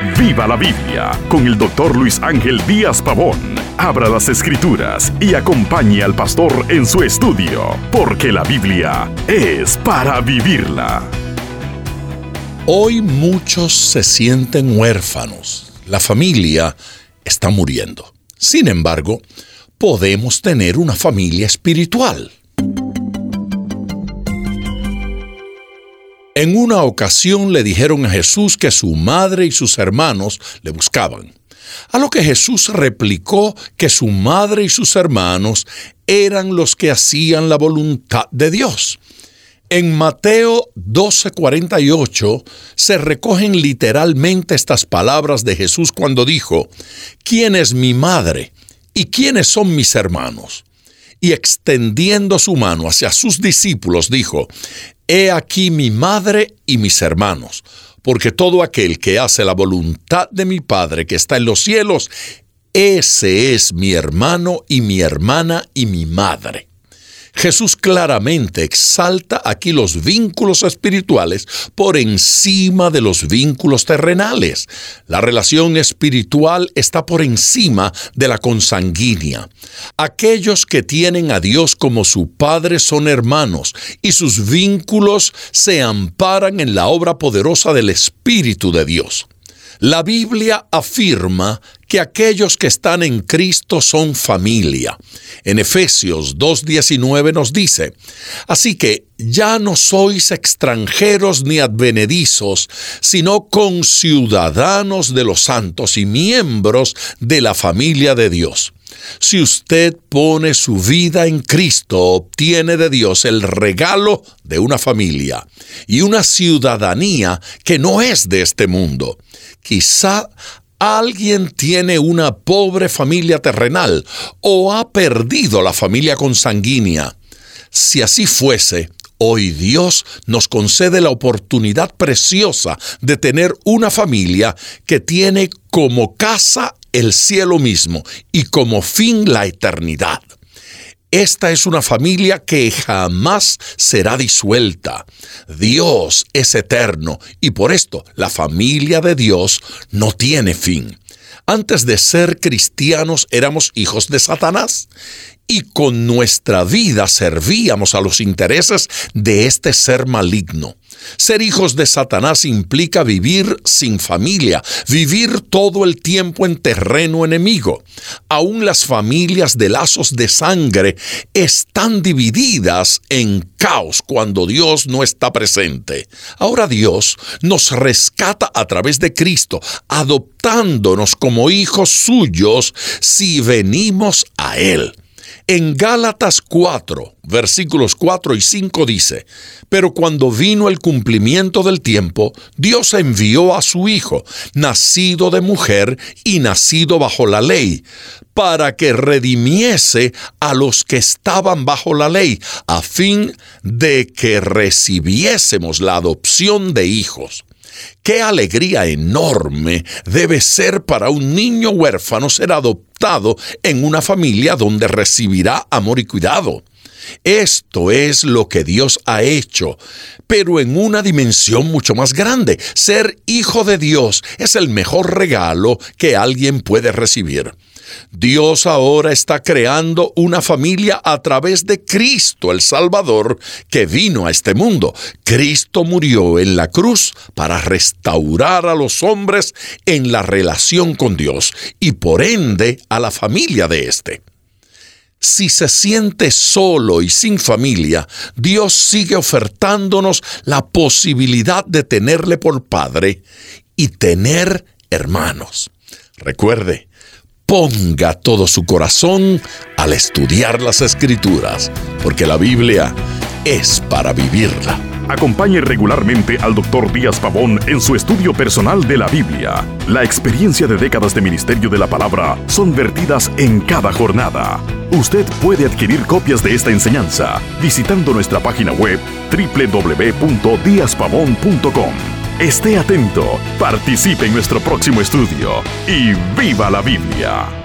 Viva la Biblia con el doctor Luis Ángel Díaz Pavón. Abra las escrituras y acompañe al pastor en su estudio, porque la Biblia es para vivirla. Hoy muchos se sienten huérfanos. La familia está muriendo. Sin embargo, podemos tener una familia espiritual. En una ocasión le dijeron a Jesús que su madre y sus hermanos le buscaban. A lo que Jesús replicó que su madre y sus hermanos eran los que hacían la voluntad de Dios. En Mateo 12:48 se recogen literalmente estas palabras de Jesús cuando dijo, ¿quién es mi madre y quiénes son mis hermanos? Y extendiendo su mano hacia sus discípulos dijo, He aquí mi madre y mis hermanos, porque todo aquel que hace la voluntad de mi Padre que está en los cielos, ese es mi hermano y mi hermana y mi madre. Jesús claramente exalta aquí los vínculos espirituales por encima de los vínculos terrenales. La relación espiritual está por encima de la consanguínea. Aquellos que tienen a Dios como su Padre son hermanos y sus vínculos se amparan en la obra poderosa del Espíritu de Dios. La Biblia afirma que aquellos que están en Cristo son familia. En Efesios 2.19 nos dice, Así que ya no sois extranjeros ni advenedizos, sino conciudadanos de los santos y miembros de la familia de Dios. Si usted pone su vida en Cristo, obtiene de Dios el regalo de una familia y una ciudadanía que no es de este mundo. Quizá alguien tiene una pobre familia terrenal o ha perdido la familia consanguínea. Si así fuese, Hoy Dios nos concede la oportunidad preciosa de tener una familia que tiene como casa el cielo mismo y como fin la eternidad. Esta es una familia que jamás será disuelta. Dios es eterno y por esto la familia de Dios no tiene fin. Antes de ser cristianos éramos hijos de Satanás y con nuestra vida servíamos a los intereses de este ser maligno. Ser hijos de Satanás implica vivir sin familia, vivir todo el tiempo en terreno enemigo. Aún las familias de lazos de sangre están divididas en caos cuando Dios no está presente. Ahora Dios nos rescata a través de Cristo, adoptándonos como hijos suyos si venimos a Él. En Gálatas 4, versículos 4 y 5 dice, Pero cuando vino el cumplimiento del tiempo, Dios envió a su Hijo, nacido de mujer y nacido bajo la ley, para que redimiese a los que estaban bajo la ley, a fin de que recibiésemos la adopción de hijos. Qué alegría enorme debe ser para un niño huérfano ser adoptado en una familia donde recibirá amor y cuidado. Esto es lo que Dios ha hecho, pero en una dimensión mucho más grande. Ser hijo de Dios es el mejor regalo que alguien puede recibir. Dios ahora está creando una familia a través de Cristo el Salvador que vino a este mundo. Cristo murió en la cruz para restaurar a los hombres en la relación con Dios y por ende a la familia de éste. Si se siente solo y sin familia, Dios sigue ofertándonos la posibilidad de tenerle por Padre y tener hermanos. Recuerde, ponga todo su corazón al estudiar las escrituras, porque la Biblia es para vivirla. Acompañe regularmente al Dr. Díaz Pavón en su estudio personal de la Biblia. La experiencia de décadas de ministerio de la palabra son vertidas en cada jornada. Usted puede adquirir copias de esta enseñanza visitando nuestra página web www.diazpavón.com. Esté atento, participe en nuestro próximo estudio y viva la Biblia.